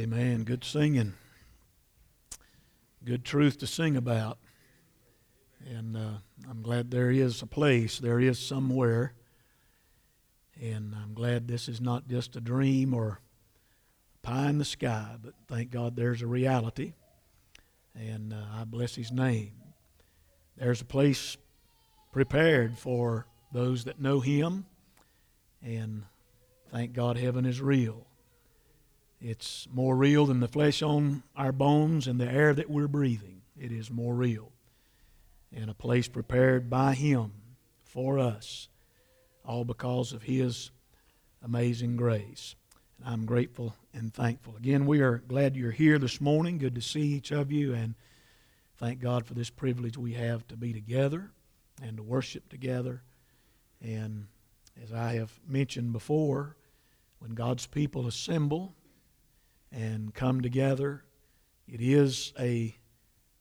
Amen. Good singing. Good truth to sing about. And uh, I'm glad there is a place, there is somewhere. And I'm glad this is not just a dream or a pie in the sky, but thank God there's a reality. And uh, I bless His name. There's a place prepared for those that know Him. And thank God heaven is real. It's more real than the flesh on our bones and the air that we're breathing. It is more real. And a place prepared by Him for us, all because of His amazing grace. And I'm grateful and thankful. Again, we are glad you're here this morning. Good to see each of you, and thank God for this privilege we have to be together and to worship together. And as I have mentioned before, when God's people assemble, and come together. It is a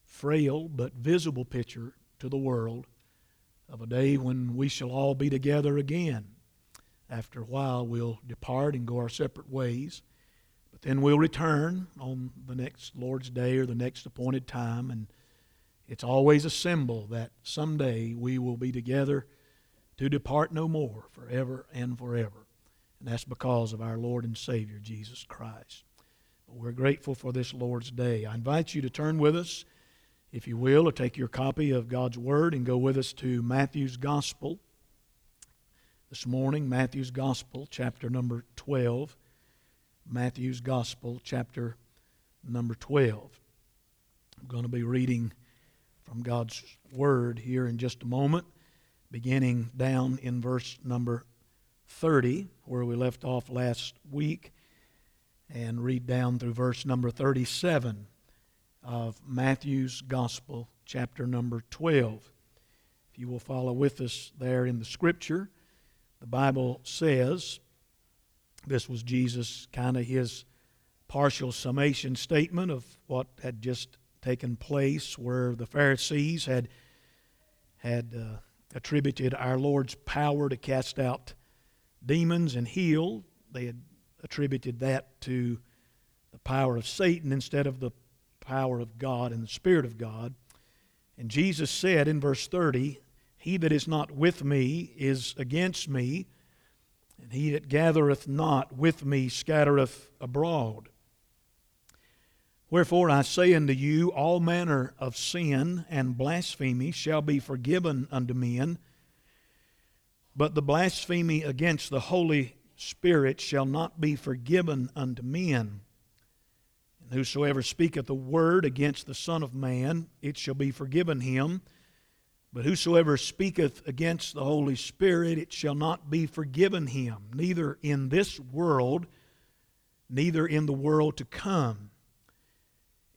frail but visible picture to the world of a day when we shall all be together again. After a while, we'll depart and go our separate ways. But then we'll return on the next Lord's Day or the next appointed time. And it's always a symbol that someday we will be together to depart no more forever and forever. And that's because of our Lord and Savior, Jesus Christ. We're grateful for this Lord's Day. I invite you to turn with us, if you will, or take your copy of God's Word and go with us to Matthew's Gospel. This morning, Matthew's Gospel, chapter number 12. Matthew's Gospel, chapter number 12. I'm going to be reading from God's Word here in just a moment, beginning down in verse number 30, where we left off last week and read down through verse number 37 of Matthew's Gospel, chapter number 12. If you will follow with us there in the Scripture, the Bible says this was Jesus' kind of his partial summation statement of what had just taken place, where the Pharisees had had uh, attributed our Lord's power to cast out demons and heal. They had attributed that to the power of Satan instead of the power of God and the Spirit of God. And Jesus said in verse 30, He that is not with me is against me, and he that gathereth not with me scattereth abroad. Wherefore I say unto you, all manner of sin and blasphemy shall be forgiven unto men, but the blasphemy against the Holy Spirit shall not be forgiven unto men. And whosoever speaketh a word against the Son of Man, it shall be forgiven him. But whosoever speaketh against the Holy Spirit, it shall not be forgiven him, neither in this world, neither in the world to come.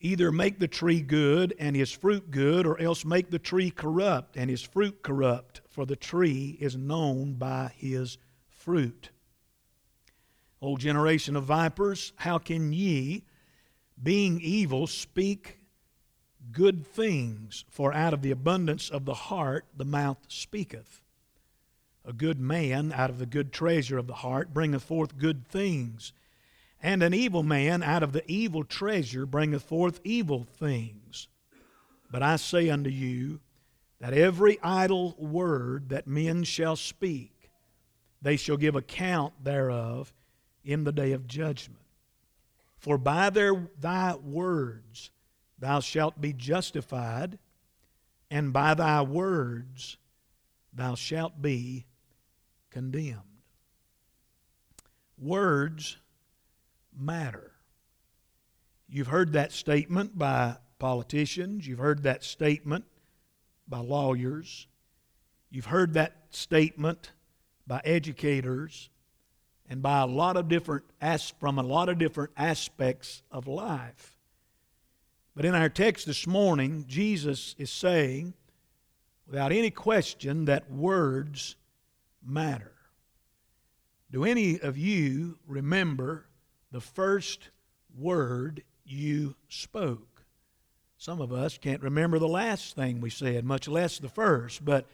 Either make the tree good and his fruit good, or else make the tree corrupt and his fruit corrupt, for the tree is known by his fruit. O generation of vipers, how can ye, being evil, speak good things? For out of the abundance of the heart the mouth speaketh. A good man out of the good treasure of the heart bringeth forth good things, and an evil man out of the evil treasure bringeth forth evil things. But I say unto you that every idle word that men shall speak, they shall give account thereof in the day of judgment. For by their, thy words thou shalt be justified, and by thy words thou shalt be condemned. Words matter. You've heard that statement by politicians, you've heard that statement by lawyers, you've heard that statement by educators, and by a lot of different from a lot of different aspects of life. But in our text this morning, Jesus is saying, without any question, that words matter. Do any of you remember the first word you spoke? Some of us can't remember the last thing we said, much less the first, but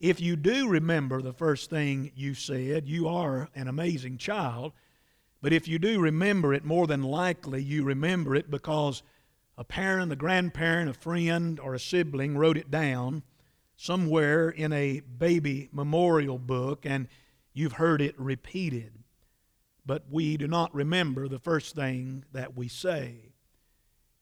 if you do remember the first thing you said, you are an amazing child But if you do remember it, more than likely you remember it because a parent, a grandparent, a friend, or a sibling wrote it down somewhere in a baby memorial book and you've heard it repeated. But we do not remember the first thing that we say.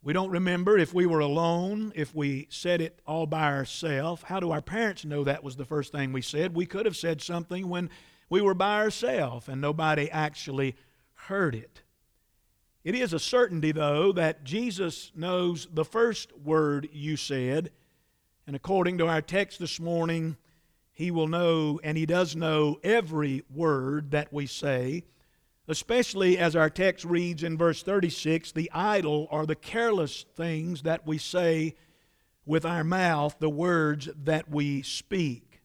We don't remember if we were alone, if we said it all by ourselves. How do our parents know that was the first thing we said? We could have said something when we were by ourselves and nobody actually heard it. It is a certainty, though, that Jesus knows the first word you said, and according to our text this morning, He will know, and He does know, every word that we say, especially as our text reads in verse 36 the idle or the careless things that we say with our mouth, the words that we speak.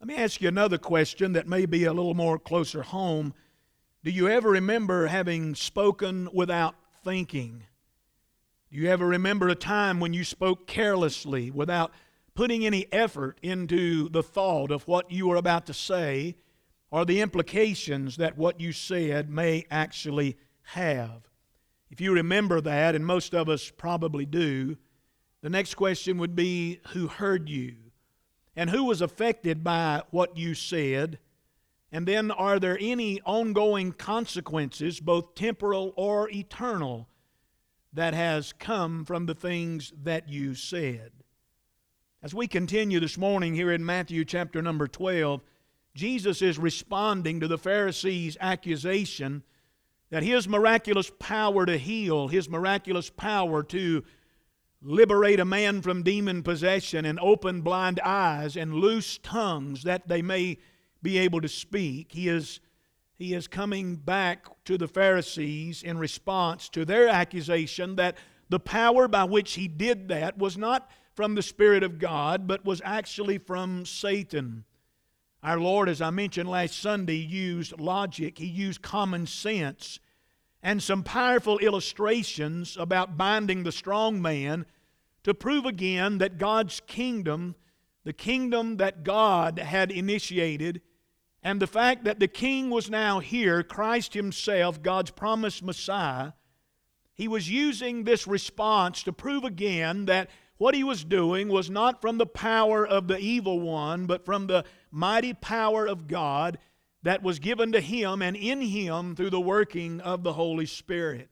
Let me ask you another question that may be a little more closer home. Do you ever remember having spoken without thinking? Do you ever remember a time when you spoke carelessly without putting any effort into the thought of what you were about to say or the implications that what you said may actually have? If you remember that, and most of us probably do, the next question would be who heard you and who was affected by what you said and then, are there any ongoing consequences, both temporal or eternal, that has come from the things that you said? As we continue this morning here in Matthew chapter number 12, Jesus is responding to the Pharisees' accusation that his miraculous power to heal, his miraculous power to liberate a man from demon possession and open blind eyes and loose tongues that they may be able to speak. He is, he is coming back to the Pharisees in response to their accusation that the power by which he did that was not from the Spirit of God, but was actually from Satan. Our Lord, as I mentioned last Sunday, used logic, He used common sense, and some powerful illustrations about binding the strong man to prove again that God's kingdom, the kingdom that God had initiated, and the fact that the king was now here, Christ Himself, God's promised Messiah, he was using this response to prove again that what he was doing was not from the power of the evil one, but from the mighty power of God that was given to him and in him through the working of the Holy Spirit.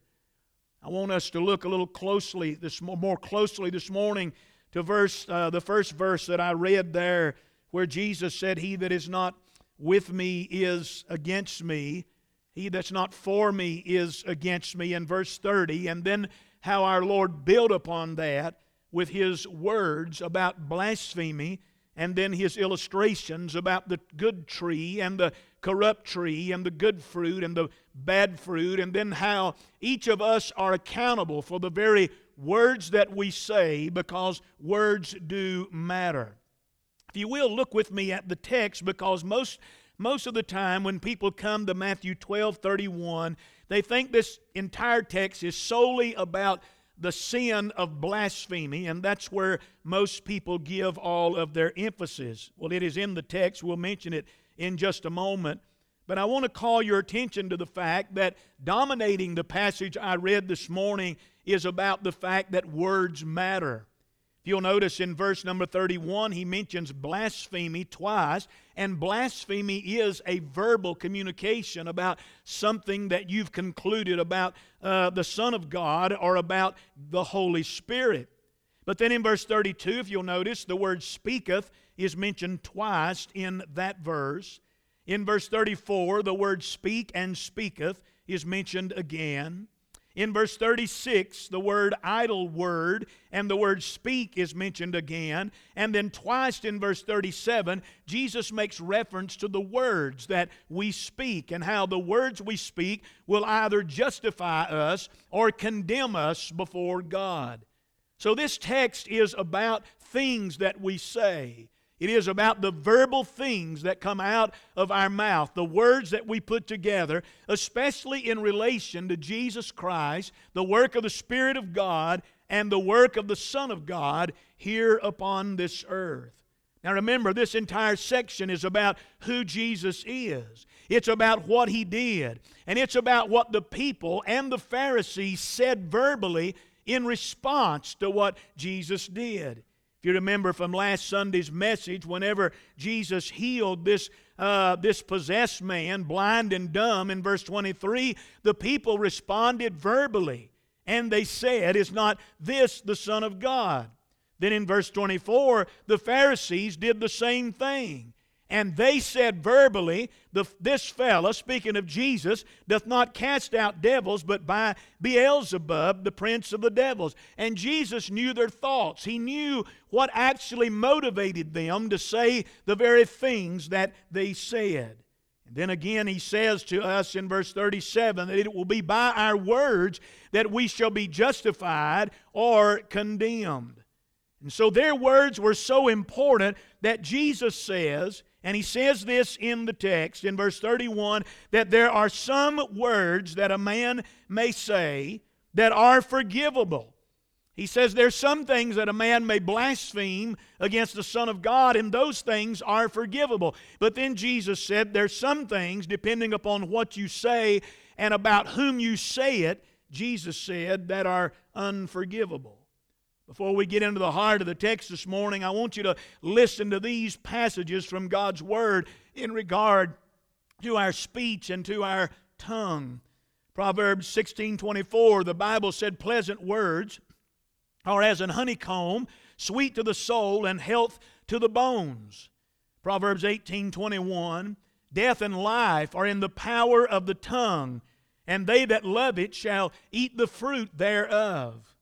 I want us to look a little closely this more closely this morning to verse uh, the first verse that I read there, where Jesus said, "He that is not with me is against me. He that's not for me is against me, in verse 30. And then how our Lord built upon that with his words about blasphemy and then his illustrations about the good tree and the corrupt tree and the good fruit and the bad fruit, and then how each of us are accountable for the very words that we say because words do matter. If you will, look with me at the text because most, most of the time when people come to Matthew 12 31, they think this entire text is solely about the sin of blasphemy, and that's where most people give all of their emphasis. Well, it is in the text, we'll mention it in just a moment. But I want to call your attention to the fact that dominating the passage I read this morning is about the fact that words matter. You'll notice in verse number 31, he mentions blasphemy twice, and blasphemy is a verbal communication about something that you've concluded about uh, the Son of God or about the Holy Spirit. But then in verse 32, if you'll notice, the word speaketh is mentioned twice in that verse. In verse 34, the word speak and speaketh is mentioned again. In verse 36, the word idle word and the word speak is mentioned again. And then twice in verse 37, Jesus makes reference to the words that we speak and how the words we speak will either justify us or condemn us before God. So this text is about things that we say. It is about the verbal things that come out of our mouth, the words that we put together, especially in relation to Jesus Christ, the work of the Spirit of God, and the work of the Son of God here upon this earth. Now remember, this entire section is about who Jesus is. It's about what he did. And it's about what the people and the Pharisees said verbally in response to what Jesus did. If you remember from last Sunday's message, whenever Jesus healed this, uh, this possessed man, blind and dumb, in verse 23, the people responded verbally. And they said, Is not this the Son of God? Then in verse 24, the Pharisees did the same thing. And they said verbally, This fellow, speaking of Jesus, doth not cast out devils, but by Beelzebub, the prince of the devils. And Jesus knew their thoughts. He knew what actually motivated them to say the very things that they said. And then again, he says to us in verse 37 that it will be by our words that we shall be justified or condemned. And so their words were so important that Jesus says, and he says this in the text in verse 31 that there are some words that a man may say that are forgivable. He says there's some things that a man may blaspheme against the Son of God, and those things are forgivable. But then Jesus said there's some things, depending upon what you say and about whom you say it, Jesus said, that are unforgivable. Before we get into the heart of the text this morning, I want you to listen to these passages from God's Word in regard to our speech and to our tongue. Proverbs 16:24, the Bible said, "Pleasant words are as an honeycomb, sweet to the soul and health to the bones." Proverbs 18:21, "Death and life are in the power of the tongue, and they that love it shall eat the fruit thereof."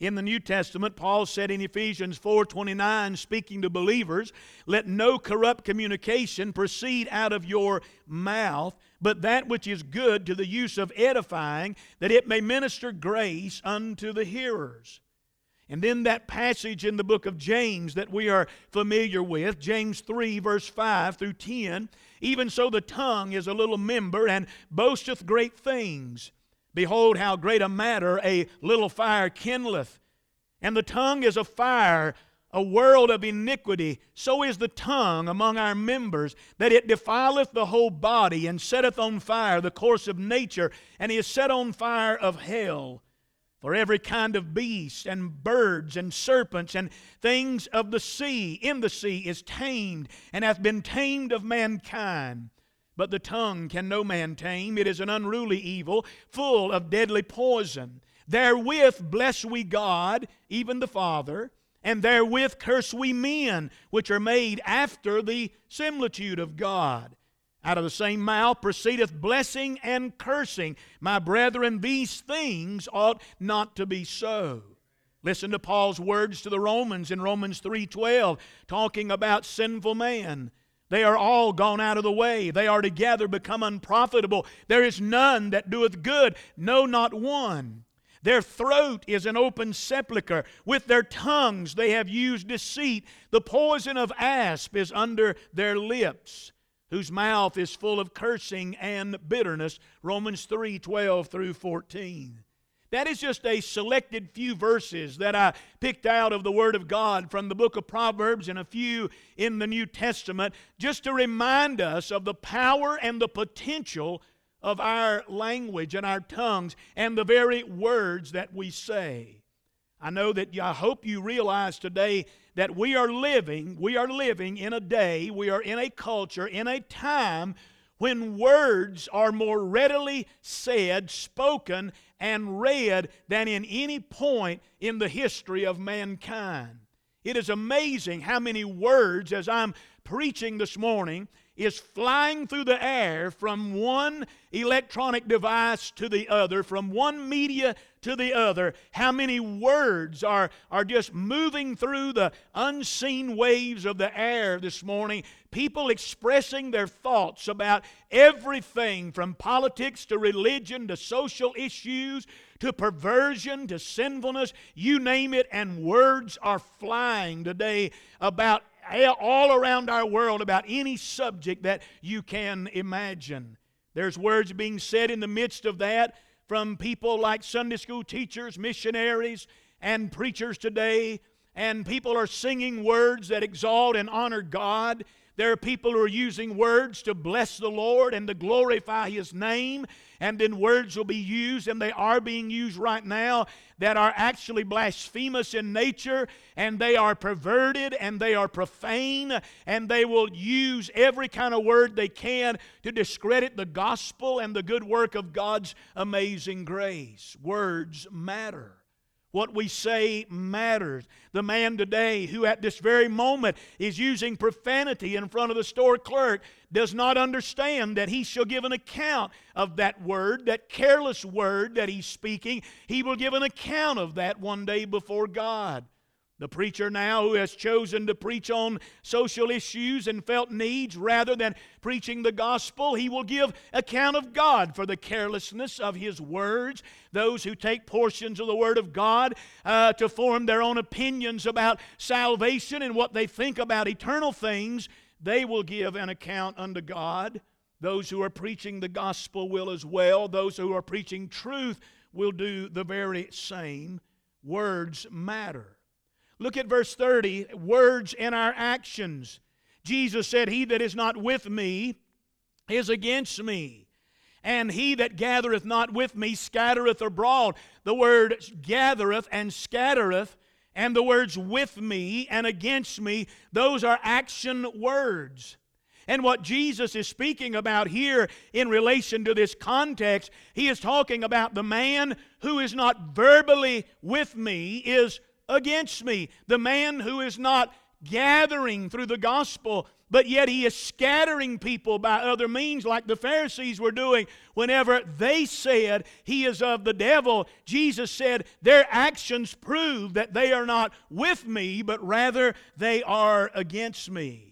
In the New Testament, Paul said in Ephesians 4:29 speaking to believers, "Let no corrupt communication proceed out of your mouth, but that which is good to the use of edifying, that it may minister grace unto the hearers." And then that passage in the book of James that we are familiar with, James 3, verse 5 through 10, even so the tongue is a little member and boasteth great things. Behold, how great a matter a little fire kindleth. And the tongue is a fire, a world of iniquity. So is the tongue among our members, that it defileth the whole body, and setteth on fire the course of nature, and is set on fire of hell. For every kind of beast, and birds, and serpents, and things of the sea, in the sea, is tamed, and hath been tamed of mankind. But the tongue can no man tame. It is an unruly evil, full of deadly poison. Therewith bless we God, even the Father, and therewith curse we men, which are made after the similitude of God. Out of the same mouth proceedeth blessing and cursing. My brethren, these things ought not to be so. Listen to Paul's words to the Romans in Romans 3:12, talking about sinful man. They are all gone out of the way. They are together become unprofitable. There is none that doeth good, no, not one. Their throat is an open sepulchre. With their tongues they have used deceit. The poison of asp is under their lips, whose mouth is full of cursing and bitterness. Romans 3 12 through 14. That is just a selected few verses that I picked out of the Word of God from the book of Proverbs and a few in the New Testament, just to remind us of the power and the potential of our language and our tongues and the very words that we say. I know that I hope you realize today that we are living, we are living in a day, we are in a culture, in a time when words are more readily said, spoken, and read than in any point in the history of mankind. It is amazing how many words, as I'm preaching this morning, is flying through the air from one electronic device to the other, from one media to the other. How many words are, are just moving through the unseen waves of the air this morning? People expressing their thoughts about everything from politics to religion to social issues to perversion to sinfulness, you name it, and words are flying today about all around our world about any subject that you can imagine. There's words being said in the midst of that from people like Sunday school teachers, missionaries, and preachers today. And people are singing words that exalt and honor God. There are people who are using words to bless the Lord and to glorify His name. And then words will be used, and they are being used right now, that are actually blasphemous in nature, and they are perverted, and they are profane, and they will use every kind of word they can to discredit the gospel and the good work of God's amazing grace. Words matter. What we say matters. The man today who at this very moment is using profanity in front of the store clerk does not understand that he shall give an account of that word, that careless word that he's speaking. He will give an account of that one day before God. The preacher now who has chosen to preach on social issues and felt needs rather than preaching the gospel, he will give account of God for the carelessness of his words. Those who take portions of the Word of God uh, to form their own opinions about salvation and what they think about eternal things, they will give an account unto God. Those who are preaching the gospel will as well. Those who are preaching truth will do the very same. Words matter. Look at verse 30 words and our actions. Jesus said, He that is not with me is against me. And he that gathereth not with me scattereth abroad. The word gathereth and scattereth, and the words with me and against me, those are action words. And what Jesus is speaking about here in relation to this context, he is talking about the man who is not verbally with me, is against me. The man who is not gathering through the gospel, but yet he is scattering people by other means, like the Pharisees were doing whenever they said he is of the devil. Jesus said, Their actions prove that they are not with me, but rather they are against me.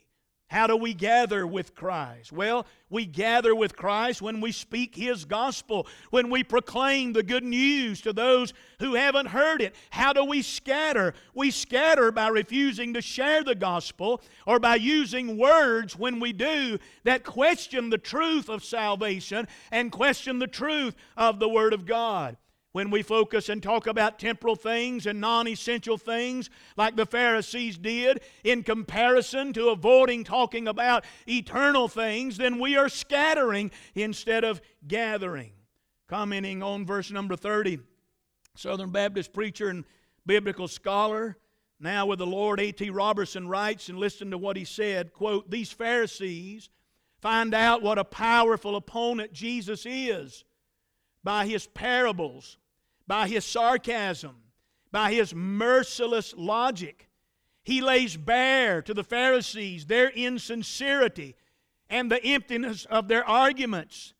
How do we gather with Christ? Well, we gather with Christ when we speak His gospel, when we proclaim the good news to those who haven't heard it. How do we scatter? We scatter by refusing to share the gospel or by using words when we do that question the truth of salvation and question the truth of the Word of God when we focus and talk about temporal things and non essential things, like the Pharisees did, in comparison to avoiding talking about eternal things, then we are scattering instead of gathering. Commenting on verse number 30, Southern Baptist preacher and biblical scholar, now with the Lord, A.T. Robertson writes, and listen to what he said quote, These Pharisees find out what a powerful opponent Jesus is by his parables by his sarcasm, by his merciless logic. He lays bare to the Pharisees their insincerity and the emptiness of their arguments.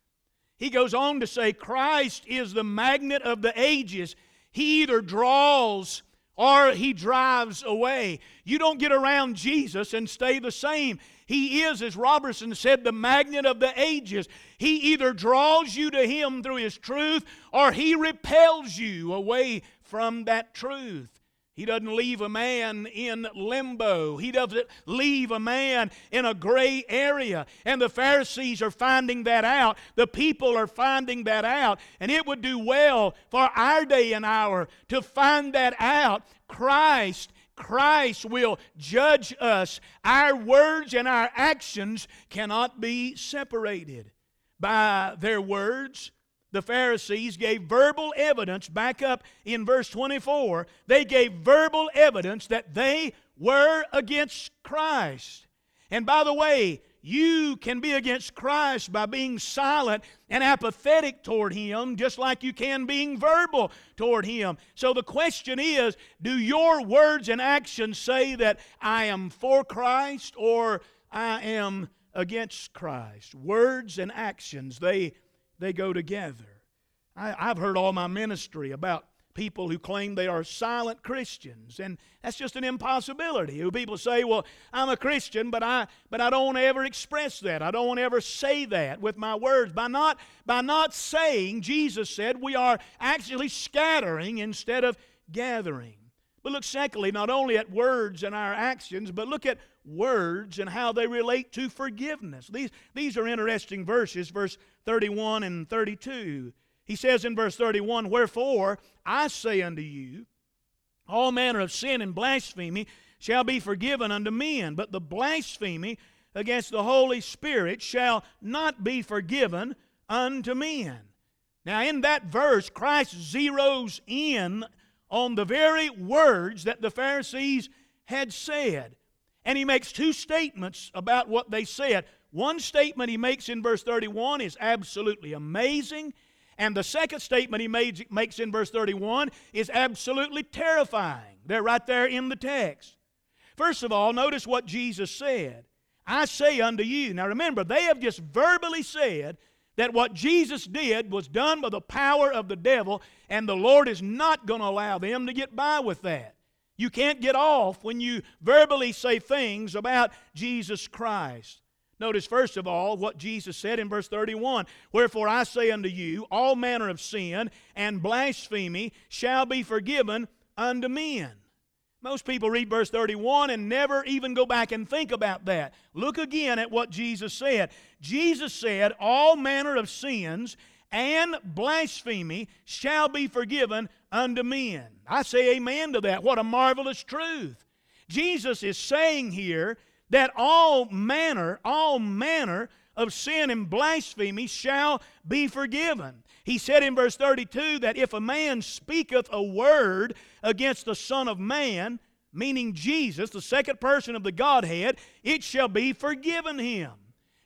He goes on to say Christ is the magnet of the ages. He either draws or he drives away. You don't get around Jesus and stay the same. He is, as Robertson said, the magnet of the ages. He either draws you to Him through His truth or He repels you away from that truth. He doesn't leave a man in limbo. He doesn't leave a man in a gray area. And the Pharisees are finding that out. The people are finding that out. And it would do well for our day and hour to find that out. Christ Christ will judge us. Our words and our actions cannot be separated. By their words, the Pharisees gave verbal evidence, back up in verse 24, they gave verbal evidence that they were against Christ. And by the way, you can be against Christ by being silent and apathetic toward Him, just like you can being verbal toward Him. So the question is do your words and actions say that I am for Christ or I am against Christ? Words and actions, they, they go together. I, I've heard all my ministry about people who claim they are silent Christians. And that's just an impossibility. Who people say, well, I'm a Christian, but I but I don't ever express that. I don't ever say that with my words. By not by not saying, Jesus said, we are actually scattering instead of gathering. But look secondly, not only at words and our actions, but look at words and how they relate to forgiveness. These, these are interesting verses, verse 31 and 32. He says in verse 31 Wherefore I say unto you, all manner of sin and blasphemy shall be forgiven unto men, but the blasphemy against the Holy Spirit shall not be forgiven unto men. Now, in that verse, Christ zeroes in on the very words that the Pharisees had said. And he makes two statements about what they said. One statement he makes in verse 31 is absolutely amazing. And the second statement he makes in verse 31 is absolutely terrifying. They're right there in the text. First of all, notice what Jesus said I say unto you. Now remember, they have just verbally said that what Jesus did was done by the power of the devil, and the Lord is not going to allow them to get by with that. You can't get off when you verbally say things about Jesus Christ. Notice, first of all, what Jesus said in verse 31 Wherefore I say unto you, all manner of sin and blasphemy shall be forgiven unto men. Most people read verse 31 and never even go back and think about that. Look again at what Jesus said. Jesus said, All manner of sins and blasphemy shall be forgiven unto men. I say amen to that. What a marvelous truth. Jesus is saying here that all manner, all manner of sin and blasphemy shall be forgiven. He said in verse 32 that if a man speaketh a word against the Son of Man, meaning Jesus, the second person of the Godhead, it shall be forgiven him.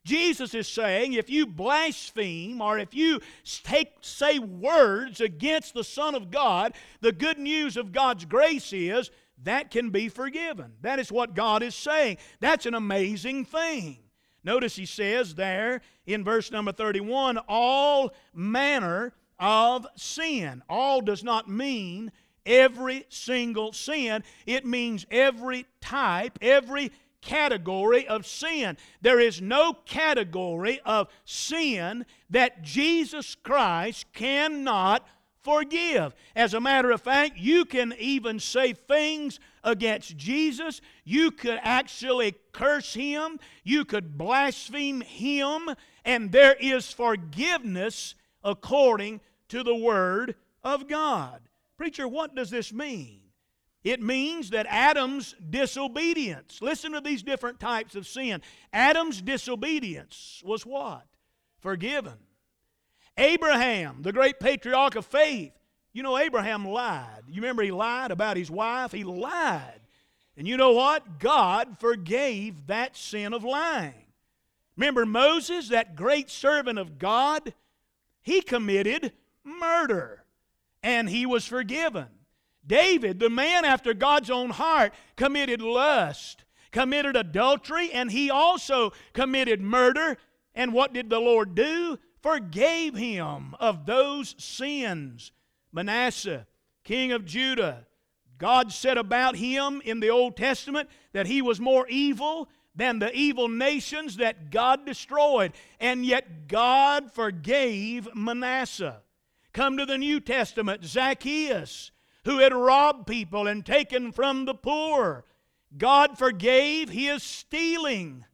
Jesus is saying if you blaspheme or if you take, say words against the Son of God, the good news of God's grace is that can be forgiven. That is what God is saying. That's an amazing thing. Notice he says there in verse number 31 all manner of sin. All does not mean every single sin, it means every type, every category of sin. There is no category of sin that Jesus Christ cannot forgive. As a matter of fact, you can even say things against Jesus. You could actually curse him. You could blaspheme him. And there is forgiveness according to the Word of God. Preacher, what does this mean? It means that Adam's disobedience, listen to these different types of sin. Adam's disobedience was what? Forgiven. Abraham, the great patriarch of faith, you know, Abraham lied. You remember he lied about his wife? He lied. And you know what? God forgave that sin of lying. Remember Moses, that great servant of God? He committed murder and he was forgiven. David, the man after God's own heart, committed lust, committed adultery, and he also committed murder. And what did the Lord do? Forgave him of those sins. Manasseh, king of Judah, God said about him in the Old Testament that he was more evil than the evil nations that God destroyed. And yet God forgave Manasseh. Come to the New Testament, Zacchaeus, who had robbed people and taken from the poor. God forgave his stealing.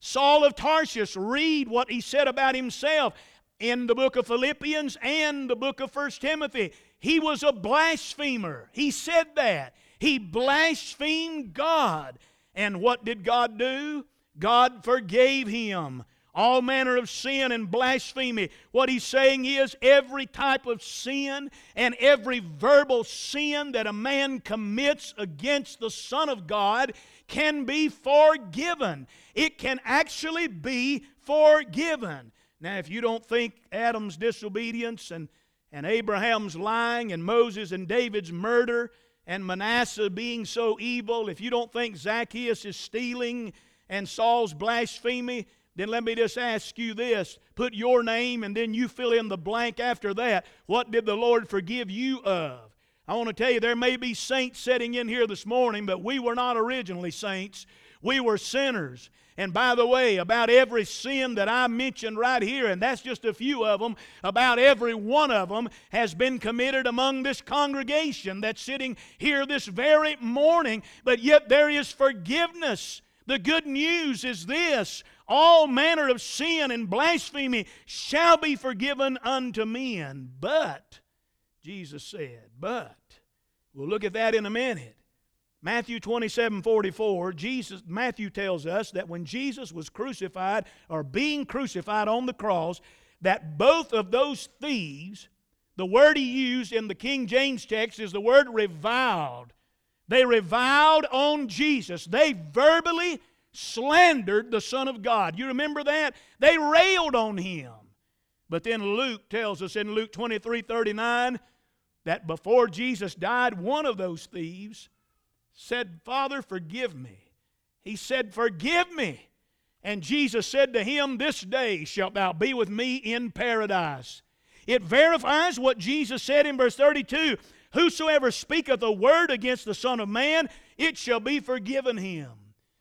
Saul of Tarsus, read what he said about himself in the book of Philippians and the book of First Timothy. He was a blasphemer. He said that. He blasphemed God. And what did God do? God forgave him all manner of sin and blasphemy. What he's saying is every type of sin and every verbal sin that a man commits against the Son of God can be forgiven. It can actually be forgiven. Now, if you don't think Adam's disobedience and, and Abraham's lying and Moses and David's murder and Manasseh being so evil, if you don't think Zacchaeus is stealing and Saul's blasphemy, then let me just ask you this. Put your name and then you fill in the blank after that. What did the Lord forgive you of? I want to tell you, there may be saints sitting in here this morning, but we were not originally saints. We were sinners. And by the way, about every sin that I mentioned right here, and that's just a few of them, about every one of them has been committed among this congregation that's sitting here this very morning, but yet there is forgiveness. The good news is this all manner of sin and blasphemy shall be forgiven unto men. But, Jesus said, but, we'll look at that in a minute. Matthew 27 44, Jesus, Matthew tells us that when Jesus was crucified or being crucified on the cross, that both of those thieves, the word he used in the King James text is the word reviled. They reviled on Jesus. They verbally slandered the Son of God. You remember that? They railed on him. But then Luke tells us in Luke 23 39 that before Jesus died, one of those thieves said, Father, forgive me. He said, Forgive me. And Jesus said to him, This day shalt thou be with me in paradise. It verifies what Jesus said in verse 32 Whosoever speaketh a word against the Son of Man, it shall be forgiven him.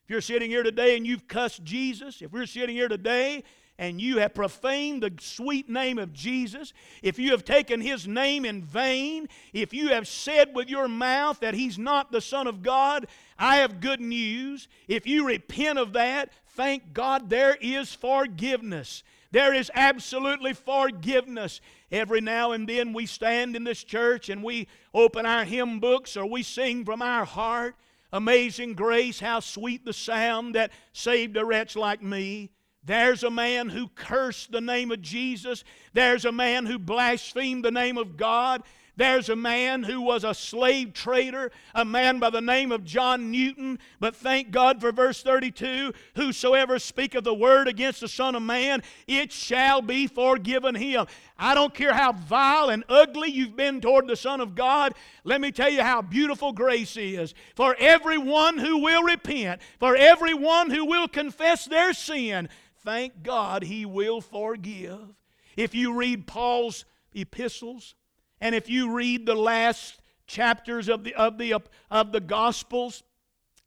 If you're sitting here today and you've cussed Jesus, if we're sitting here today and you have profaned the sweet name of Jesus, if you have taken his name in vain, if you have said with your mouth that he's not the Son of God, I have good news. If you repent of that, thank God there is forgiveness. There is absolutely forgiveness. Every now and then we stand in this church and we open our hymn books or we sing from our heart. Amazing grace, how sweet the sound that saved a wretch like me. There's a man who cursed the name of Jesus. There's a man who blasphemed the name of God. There's a man who was a slave trader, a man by the name of John Newton. But thank God for verse 32 Whosoever speaketh the word against the Son of Man, it shall be forgiven him. I don't care how vile and ugly you've been toward the Son of God. Let me tell you how beautiful grace is. For everyone who will repent, for everyone who will confess their sin, thank God he will forgive. If you read Paul's epistles, and if you read the last chapters of the, of the, of the Gospels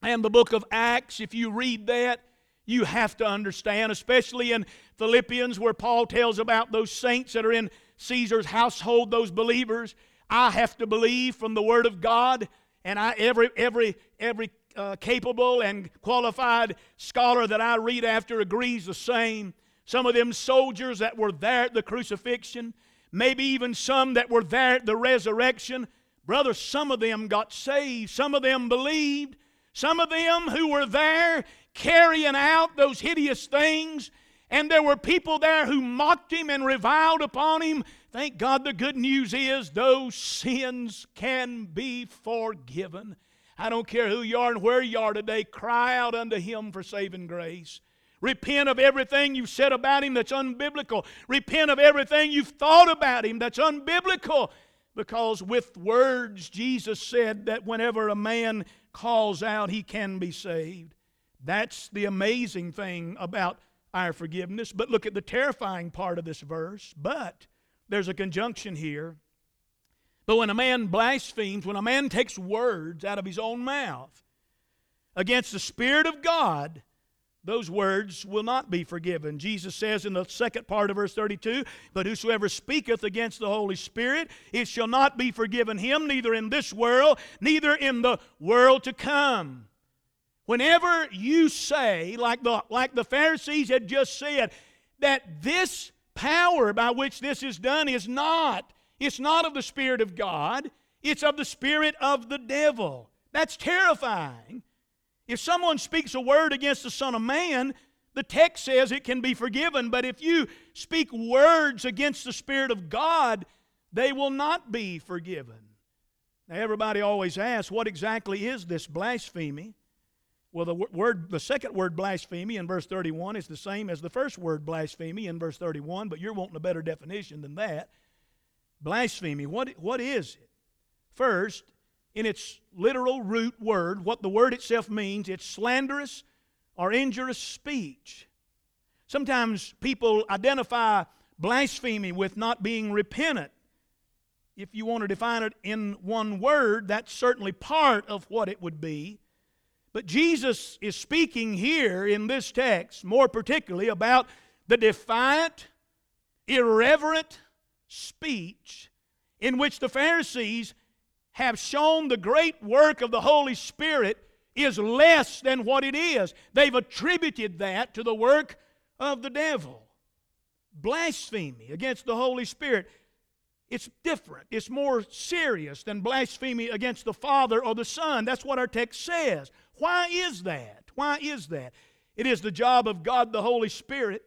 and the book of Acts, if you read that, you have to understand, especially in Philippians, where Paul tells about those saints that are in Caesar's household, those believers. I have to believe from the Word of God, and I every every every uh, capable and qualified scholar that I read after agrees the same. Some of them soldiers that were there at the crucifixion, maybe even some that were there at the resurrection. Brother, some of them got saved, some of them believed, some of them who were there carrying out those hideous things, and there were people there who mocked him and reviled upon him. Thank God the good news is those sins can be forgiven. I don't care who you are and where you are today, cry out unto him for saving grace. Repent of everything you've said about him that's unbiblical. Repent of everything you've thought about him that's unbiblical. Because with words, Jesus said that whenever a man calls out, he can be saved. That's the amazing thing about our forgiveness. But look at the terrifying part of this verse. But there's a conjunction here. But when a man blasphemes, when a man takes words out of his own mouth against the Spirit of God, those words will not be forgiven. Jesus says in the second part of verse 32 But whosoever speaketh against the Holy Spirit, it shall not be forgiven him, neither in this world, neither in the world to come. Whenever you say, like the, like the Pharisees had just said, that this power by which this is done is not, it's not of the Spirit of God, it's of the Spirit of the devil. That's terrifying. If someone speaks a word against the Son of Man, the text says it can be forgiven, but if you speak words against the Spirit of God, they will not be forgiven. Now, everybody always asks, what exactly is this blasphemy? Well, the word, the second word blasphemy in verse 31 is the same as the first word blasphemy in verse 31, but you're wanting a better definition than that. Blasphemy, what, what is it? First, in its literal root word, what the word itself means, it's slanderous or injurious speech. Sometimes people identify blasphemy with not being repentant. If you want to define it in one word, that's certainly part of what it would be. But Jesus is speaking here in this text more particularly about the defiant, irreverent speech in which the Pharisees have shown the great work of the Holy Spirit is less than what it is. They've attributed that to the work of the devil. Blasphemy against the Holy Spirit. It's different. It's more serious than blasphemy against the Father or the Son. That's what our text says. Why is that? Why is that? It is the job of God the Holy Spirit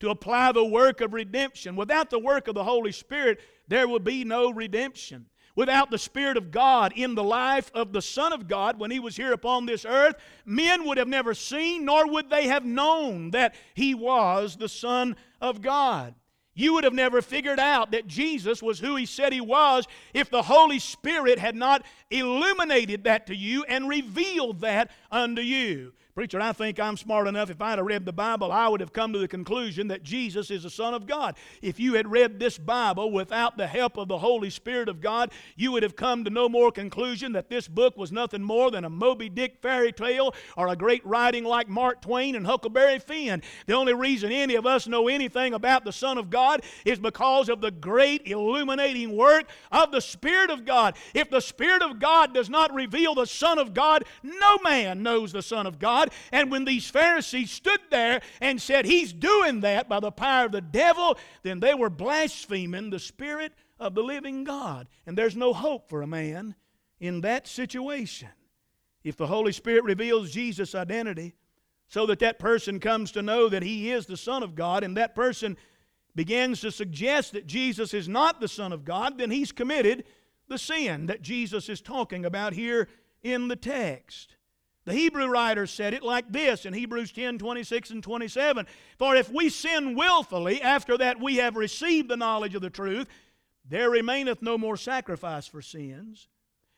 to apply the work of redemption. Without the work of the Holy Spirit, there will be no redemption. Without the Spirit of God in the life of the Son of God when He was here upon this earth, men would have never seen nor would they have known that He was the Son of God. You would have never figured out that Jesus was who He said He was if the Holy Spirit had not illuminated that to you and revealed that unto you. Preacher, I think I'm smart enough. If I'd have read the Bible, I would have come to the conclusion that Jesus is the Son of God. If you had read this Bible without the help of the Holy Spirit of God, you would have come to no more conclusion that this book was nothing more than a Moby Dick fairy tale or a great writing like Mark Twain and Huckleberry Finn. The only reason any of us know anything about the Son of God is because of the great illuminating work of the Spirit of God. If the Spirit of God does not reveal the Son of God, no man knows the Son of God. God. And when these Pharisees stood there and said, He's doing that by the power of the devil, then they were blaspheming the Spirit of the living God. And there's no hope for a man in that situation. If the Holy Spirit reveals Jesus' identity, so that that person comes to know that he is the Son of God, and that person begins to suggest that Jesus is not the Son of God, then he's committed the sin that Jesus is talking about here in the text. The Hebrew writer said it like this in Hebrews 10 26 and 27 For if we sin willfully, after that we have received the knowledge of the truth, there remaineth no more sacrifice for sins,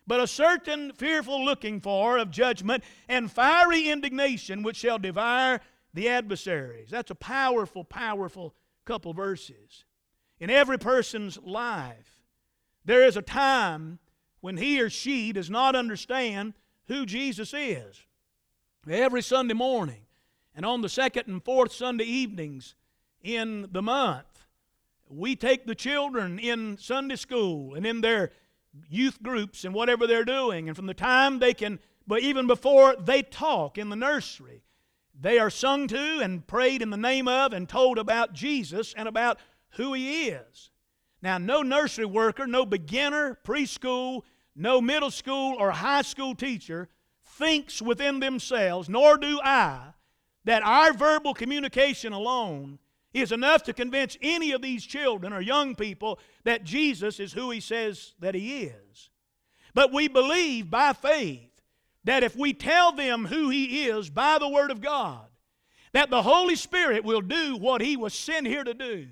but a certain fearful looking for of judgment and fiery indignation which shall devour the adversaries. That's a powerful, powerful couple verses. In every person's life, there is a time when he or she does not understand who Jesus is. Every Sunday morning and on the second and fourth Sunday evenings in the month, we take the children in Sunday school and in their youth groups and whatever they're doing. And from the time they can, but even before they talk in the nursery, they are sung to and prayed in the name of and told about Jesus and about who He is. Now, no nursery worker, no beginner, preschool, no middle school or high school teacher thinks within themselves, nor do I, that our verbal communication alone is enough to convince any of these children or young people that Jesus is who he says that he is. But we believe by faith that if we tell them who he is by the Word of God, that the Holy Spirit will do what he was sent here to do.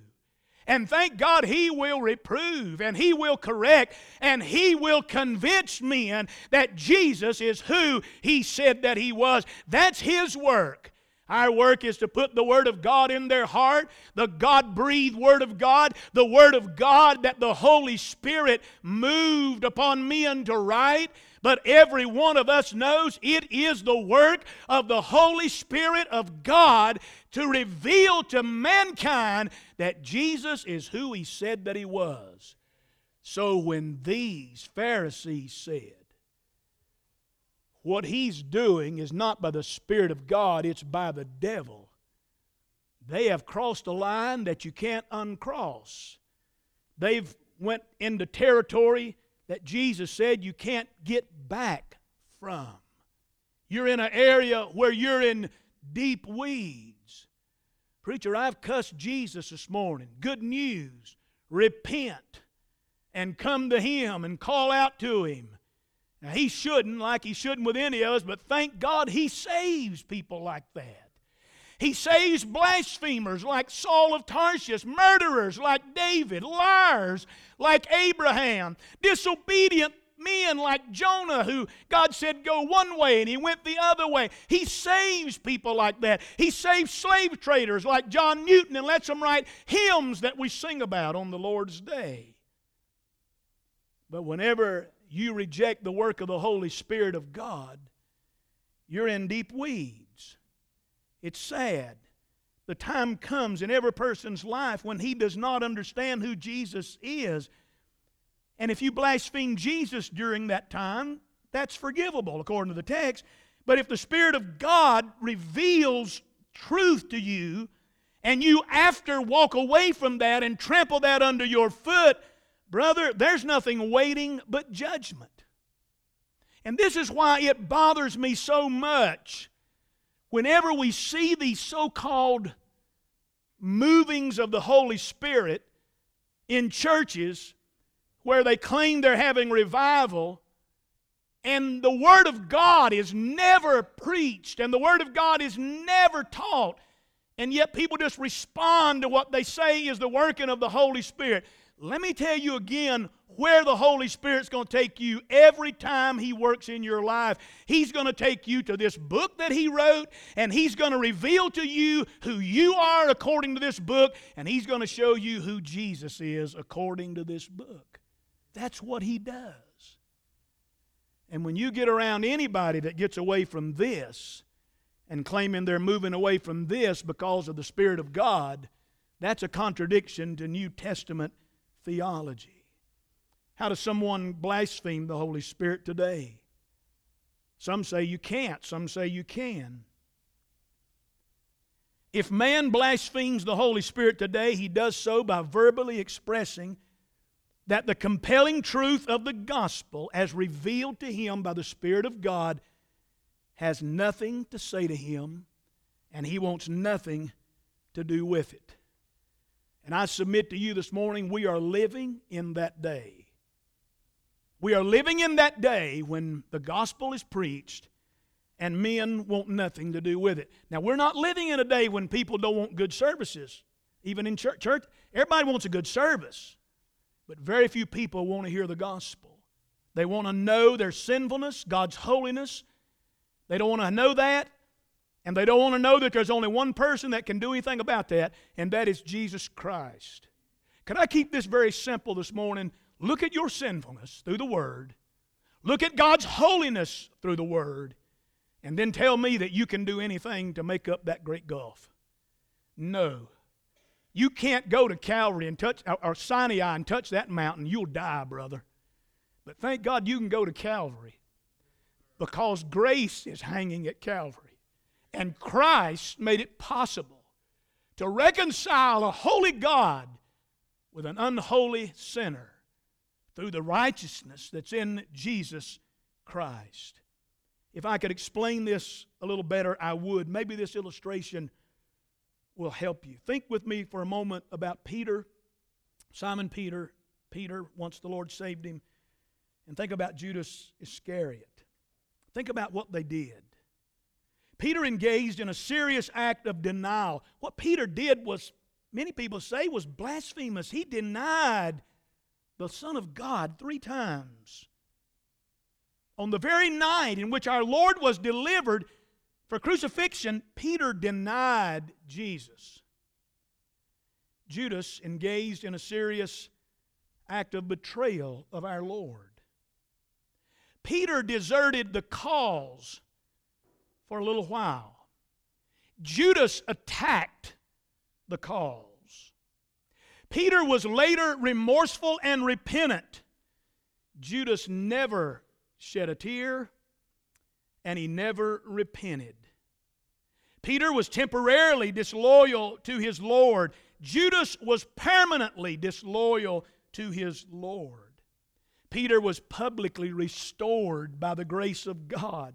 And thank God He will reprove and He will correct and He will convince men that Jesus is who He said that He was. That's His work. Our work is to put the Word of God in their heart, the God breathed Word of God, the Word of God that the Holy Spirit moved upon men to write. But every one of us knows it is the work of the Holy Spirit of God to reveal to mankind that Jesus is who He said that He was. So when these Pharisees said, what he's doing is not by the Spirit of God, it's by the devil. They have crossed a line that you can't uncross. They've went into territory that Jesus said you can't get back from. You're in an area where you're in deep weeds. Preacher, I've cussed Jesus this morning. Good news. Repent and come to Him and call out to Him. Now, He shouldn't, like He shouldn't with any of us, but thank God He saves people like that. He saves blasphemers like Saul of Tarsus, murderers like David, liars like Abraham, disobedient men like Jonah, who God said go one way and he went the other way. He saves people like that. He saves slave traders like John Newton and lets them write hymns that we sing about on the Lord's day. But whenever you reject the work of the Holy Spirit of God, you're in deep weeds. It's sad. The time comes in every person's life when he does not understand who Jesus is and if you blaspheme Jesus during that time, that's forgivable according to the text. But if the Spirit of God reveals truth to you, and you after walk away from that and trample that under your foot, brother, there's nothing waiting but judgment. And this is why it bothers me so much whenever we see these so called movings of the Holy Spirit in churches where they claim they're having revival and the Word of God is never preached and the Word of God is never taught, and yet people just respond to what they say is the working of the Holy Spirit. Let me tell you again where the Holy Spirit's going to take you every time He works in your life. He's going to take you to this book that He wrote, and He's going to reveal to you who you are according to this book, and He's going to show you who Jesus is according to this book. That's what He does. And when you get around anybody that gets away from this and claiming they're moving away from this because of the Spirit of God, that's a contradiction to New Testament theology. How does someone blaspheme the Holy Spirit today? Some say you can't, some say you can. If man blasphemes the Holy Spirit today, he does so by verbally expressing that the compelling truth of the gospel, as revealed to him by the Spirit of God, has nothing to say to him, and he wants nothing to do with it. And I submit to you this morning, we are living in that day. We are living in that day when the gospel is preached and men want nothing to do with it. Now, we're not living in a day when people don't want good services, even in church. church everybody wants a good service. But very few people want to hear the gospel. They want to know their sinfulness, God's holiness. They don't want to know that. And they don't want to know that there's only one person that can do anything about that, and that is Jesus Christ. Can I keep this very simple this morning? Look at your sinfulness through the Word, look at God's holiness through the Word, and then tell me that you can do anything to make up that great gulf. No. You can't go to Calvary and touch, or Sinai and touch that mountain. You'll die, brother. But thank God you can go to Calvary because grace is hanging at Calvary. And Christ made it possible to reconcile a holy God with an unholy sinner through the righteousness that's in Jesus Christ. If I could explain this a little better, I would. Maybe this illustration will help you. Think with me for a moment about Peter, Simon Peter, Peter, once the Lord saved him, and think about Judas Iscariot. Think about what they did. Peter engaged in a serious act of denial. What Peter did was, many people say, was blasphemous. He denied the Son of God three times. On the very night in which our Lord was delivered, for crucifixion, Peter denied Jesus. Judas engaged in a serious act of betrayal of our Lord. Peter deserted the cause for a little while. Judas attacked the cause. Peter was later remorseful and repentant. Judas never shed a tear and he never repented. Peter was temporarily disloyal to his Lord. Judas was permanently disloyal to his Lord. Peter was publicly restored by the grace of God.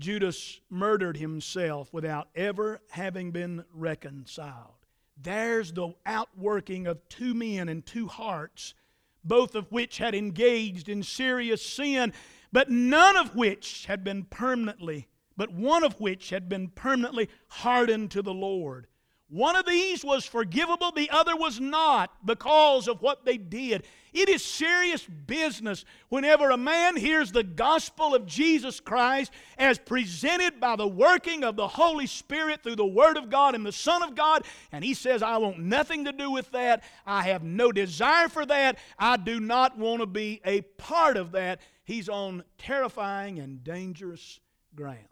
Judas murdered himself without ever having been reconciled. There's the outworking of two men and two hearts, both of which had engaged in serious sin but none of which had been permanently, but one of which had been permanently hardened to the Lord. One of these was forgivable, the other was not because of what they did. It is serious business whenever a man hears the gospel of Jesus Christ as presented by the working of the Holy Spirit through the Word of God and the Son of God, and he says, I want nothing to do with that. I have no desire for that. I do not want to be a part of that. He's on terrifying and dangerous ground.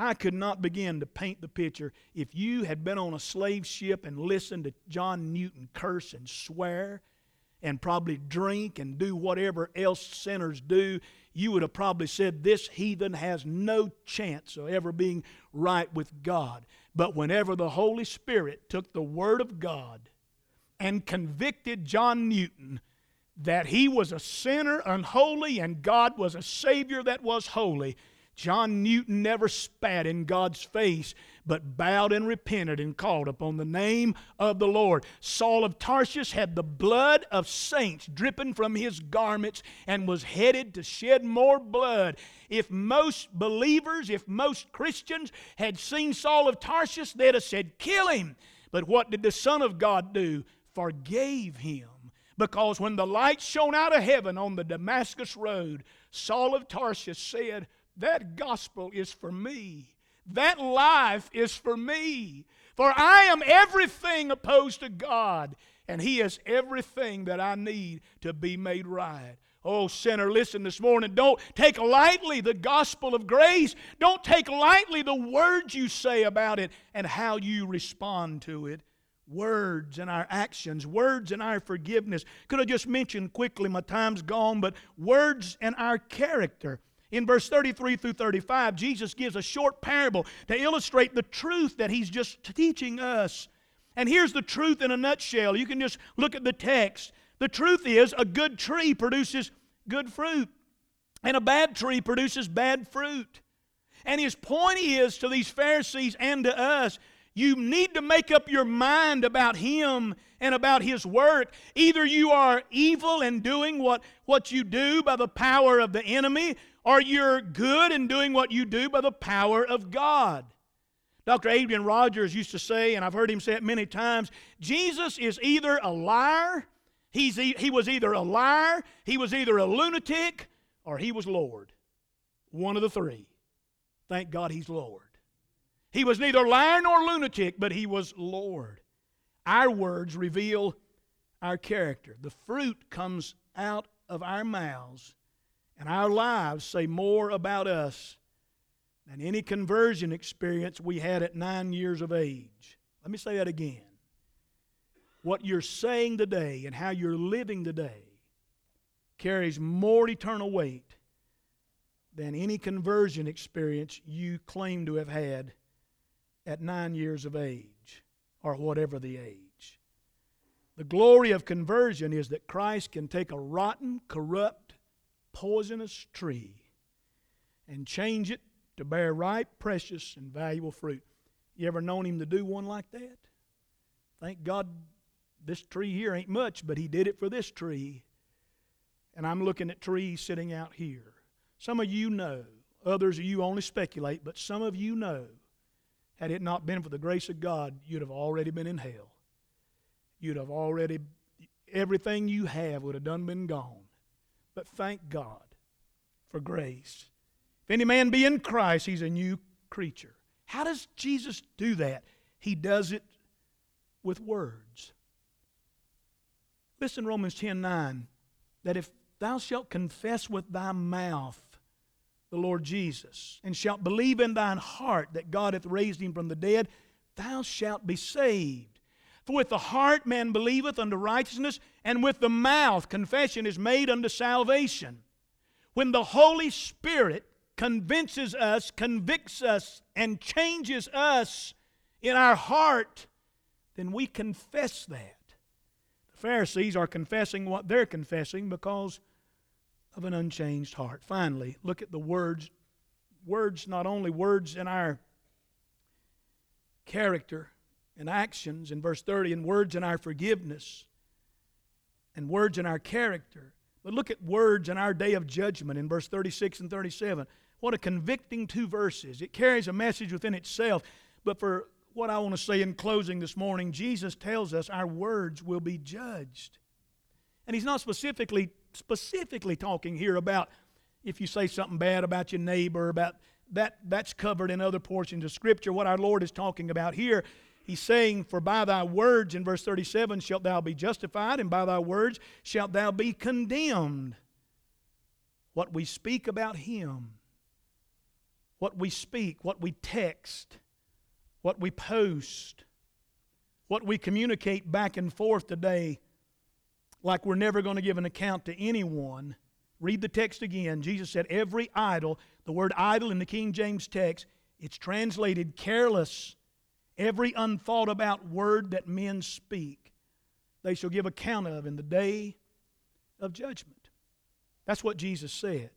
I could not begin to paint the picture. If you had been on a slave ship and listened to John Newton curse and swear and probably drink and do whatever else sinners do, you would have probably said, This heathen has no chance of ever being right with God. But whenever the Holy Spirit took the Word of God and convicted John Newton that he was a sinner, unholy, and God was a Savior that was holy, John Newton never spat in God's face, but bowed and repented and called upon the name of the Lord. Saul of Tarsus had the blood of saints dripping from his garments and was headed to shed more blood. If most believers, if most Christians had seen Saul of Tarsus, they'd have said, Kill him. But what did the Son of God do? Forgave him. Because when the light shone out of heaven on the Damascus road, Saul of Tarsus said, That gospel is for me. That life is for me. For I am everything opposed to God, and He is everything that I need to be made right. Oh, sinner, listen this morning. Don't take lightly the gospel of grace. Don't take lightly the words you say about it and how you respond to it words and our actions, words and our forgiveness. Could I just mention quickly, my time's gone, but words and our character. In verse 33 through 35, Jesus gives a short parable to illustrate the truth that he's just teaching us. And here's the truth in a nutshell. You can just look at the text. The truth is, a good tree produces good fruit, and a bad tree produces bad fruit. And his point is to these Pharisees and to us you need to make up your mind about Him and about His work. Either you are evil and doing what, what you do by the power of the enemy, or you're good in doing what you do by the power of God. Dr. Adrian Rogers used to say, and I've heard him say it many times Jesus is either a liar, he's, he was either a liar, he was either a lunatic, or he was Lord. One of the three. Thank God he's Lord. He was neither liar nor lunatic, but he was Lord. Our words reveal our character. The fruit comes out of our mouths, and our lives say more about us than any conversion experience we had at nine years of age. Let me say that again. What you're saying today and how you're living today carries more eternal weight than any conversion experience you claim to have had at nine years of age, or whatever the age. The glory of conversion is that Christ can take a rotten, corrupt, poisonous tree and change it to bear ripe, precious, and valuable fruit. You ever known him to do one like that? Thank God this tree here ain't much, but he did it for this tree. And I'm looking at trees sitting out here. Some of you know, others of you only speculate, but some of you know had it not been for the grace of God, you'd have already been in hell. You'd have already, everything you have would have done been gone. But thank God for grace. If any man be in Christ, he's a new creature. How does Jesus do that? He does it with words. Listen, Romans 10 9, that if thou shalt confess with thy mouth the Lord Jesus, and shalt believe in thine heart that God hath raised him from the dead, thou shalt be saved. For with the heart man believeth unto righteousness, and with the mouth confession is made unto salvation. When the Holy Spirit convinces us, convicts us, and changes us in our heart, then we confess that. The Pharisees are confessing what they're confessing because of an unchanged heart. Finally, look at the words. Words, not only words in our character and actions in verse 30, and words in our forgiveness, and words in our character, but look at words in our day of judgment in verse 36 and 37. What a convicting two verses. It carries a message within itself. But for what I want to say in closing this morning, Jesus tells us our words will be judged. And he's not specifically specifically talking here about if you say something bad about your neighbor, about that that's covered in other portions of Scripture. What our Lord is talking about here, He's saying, For by thy words, in verse 37, shalt thou be justified, and by thy words shalt thou be condemned. What we speak about Him, what we speak, what we text, what we post, what we communicate back and forth today like we're never going to give an account to anyone. Read the text again. Jesus said, Every idle, the word idle in the King James text, it's translated careless. Every unthought about word that men speak. they shall give account of in the day of judgment. That's what Jesus said.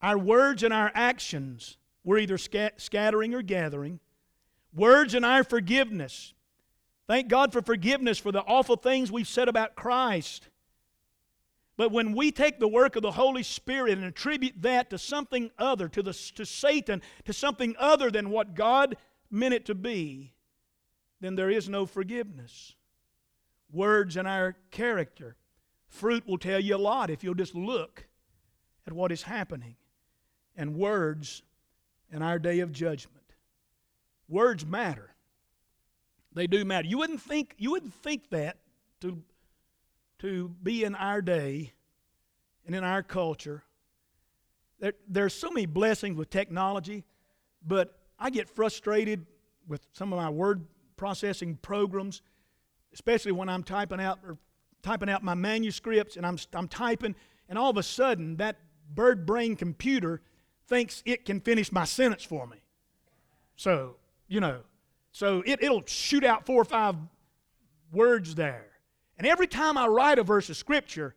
Our words and our actions, we're either scat- scattering or gathering. Words and our forgiveness. Thank God for forgiveness for the awful things we've said about Christ. But when we take the work of the Holy Spirit and attribute that to something other, to, the, to Satan, to something other than what God meant it to be, then there is no forgiveness. Words and our character. Fruit will tell you a lot if you'll just look at what is happening. And words in our day of judgment. Words matter. They do matter. You wouldn't think, you wouldn't think that to to be in our day and in our culture. There, there's so many blessings with technology, but I get frustrated with some of my word processing programs, especially when I'm typing out or typing out my manuscripts and I'm, I'm typing, and all of a sudden that bird brain computer thinks it can finish my sentence for me. So, you know, so it, it'll shoot out four or five words there. And every time I write a verse of Scripture,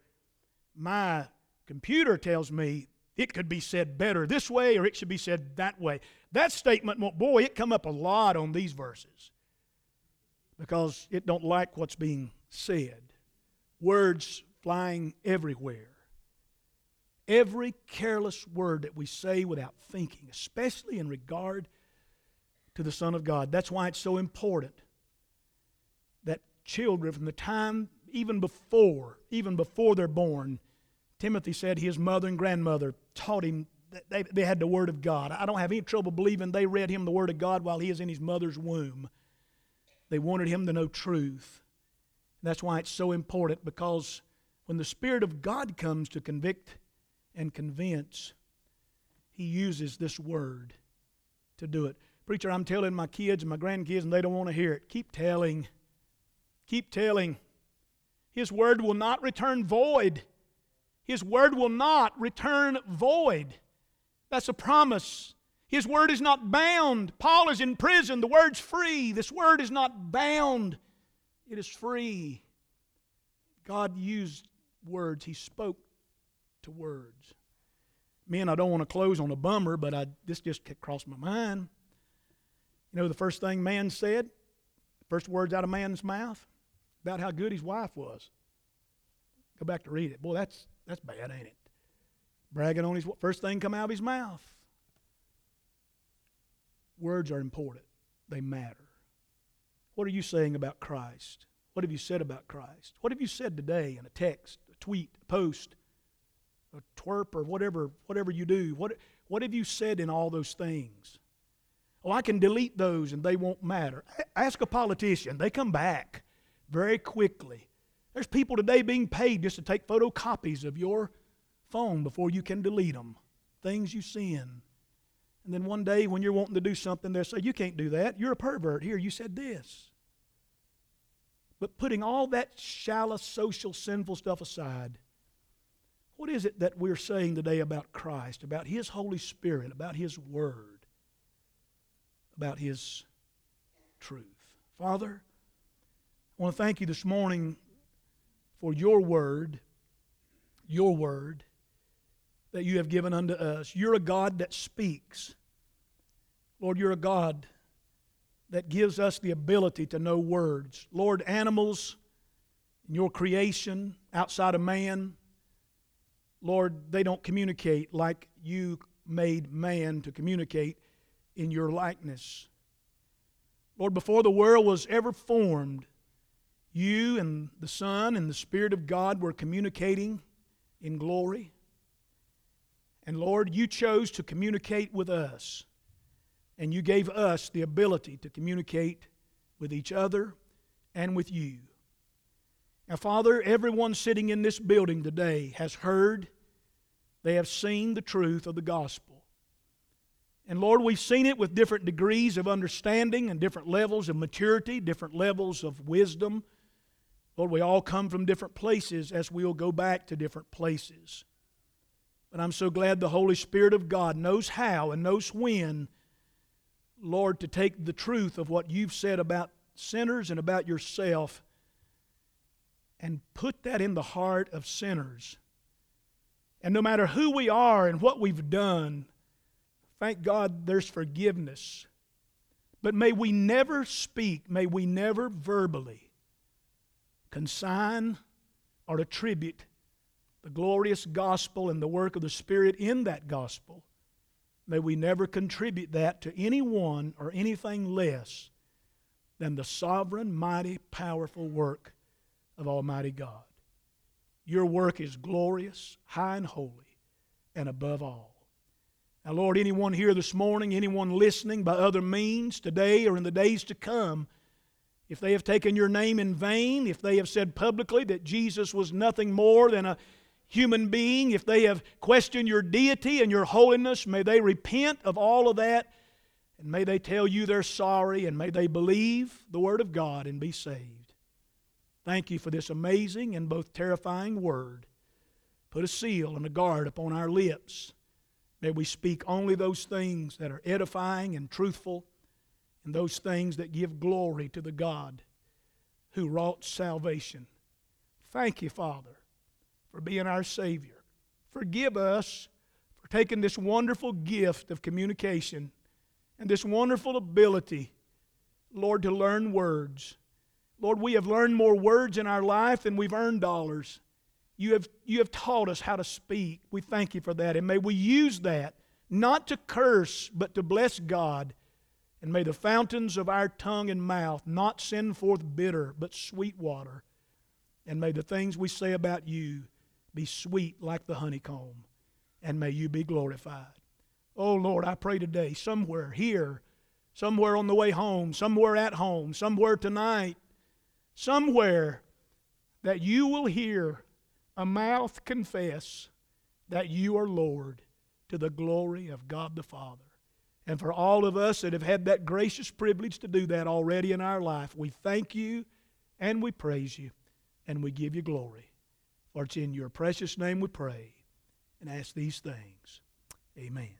my computer tells me it could be said better this way or it should be said that way. That statement, boy, it come up a lot on these verses because it don't like what's being said. Words flying everywhere. Every careless word that we say without thinking, especially in regard to the Son of God. That's why it's so important that children from the time even before, even before they're born. Timothy said his mother and grandmother taught him that they, they had the Word of God. I don't have any trouble believing they read him the Word of God while he is in his mother's womb. They wanted him to know truth. That's why it's so important because when the Spirit of God comes to convict and convince, He uses this Word to do it. Preacher, I'm telling my kids and my grandkids, and they don't want to hear it. Keep telling. Keep telling. His word will not return void. His word will not return void. That's a promise. His word is not bound. Paul is in prison. The word's free. This word is not bound, it is free. God used words, He spoke to words. Men, I don't want to close on a bummer, but I, this just crossed my mind. You know the first thing man said? First words out of man's mouth? about how good his wife was. Go back to read it. Boy, that's, that's bad, ain't it? Bragging on his first thing come out of his mouth. Words are important, they matter. What are you saying about Christ? What have you said about Christ? What have you said today in a text, a tweet, a post, a twerp, or whatever, whatever you do? What, what have you said in all those things? Oh, I can delete those and they won't matter. Ask a politician, they come back very quickly. There's people today being paid just to take photocopies of your phone before you can delete them. Things you sin. And then one day when you're wanting to do something, they'll say, You can't do that. You're a pervert. Here, you said this. But putting all that shallow, social, sinful stuff aside, what is it that we're saying today about Christ, about His Holy Spirit, about His Word, about His truth? Father, I want to thank you this morning for your word, your word that you have given unto us. You're a God that speaks. Lord, you're a God that gives us the ability to know words. Lord, animals in your creation outside of man, Lord, they don't communicate like you made man to communicate in your likeness. Lord, before the world was ever formed, you and the Son and the Spirit of God were communicating in glory. And Lord, you chose to communicate with us. And you gave us the ability to communicate with each other and with you. Now, Father, everyone sitting in this building today has heard, they have seen the truth of the gospel. And Lord, we've seen it with different degrees of understanding and different levels of maturity, different levels of wisdom Lord, we all come from different places as we'll go back to different places. But I'm so glad the Holy Spirit of God knows how and knows when, Lord, to take the truth of what you've said about sinners and about yourself and put that in the heart of sinners. And no matter who we are and what we've done, thank God there's forgiveness. But may we never speak, may we never verbally consign or attribute the glorious gospel and the work of the Spirit in that gospel. May we never contribute that to anyone or anything less than the sovereign, mighty, powerful work of Almighty God. Your work is glorious, high and holy, and above all. Now, Lord, anyone here this morning, anyone listening by other means today or in the days to come, if they have taken your name in vain, if they have said publicly that Jesus was nothing more than a human being, if they have questioned your deity and your holiness, may they repent of all of that and may they tell you they're sorry and may they believe the Word of God and be saved. Thank you for this amazing and both terrifying Word. Put a seal and a guard upon our lips. May we speak only those things that are edifying and truthful and those things that give glory to the God who wrought salvation. Thank you, Father, for being our Savior. Forgive us for taking this wonderful gift of communication and this wonderful ability, Lord, to learn words. Lord, we have learned more words in our life than we've earned dollars. You have, you have taught us how to speak. We thank you for that. And may we use that not to curse, but to bless God. And may the fountains of our tongue and mouth not send forth bitter, but sweet water. And may the things we say about you be sweet like the honeycomb. And may you be glorified. Oh Lord, I pray today, somewhere here, somewhere on the way home, somewhere at home, somewhere tonight, somewhere, that you will hear a mouth confess that you are Lord to the glory of God the Father. And for all of us that have had that gracious privilege to do that already in our life, we thank you and we praise you and we give you glory. For it's in your precious name we pray and ask these things. Amen.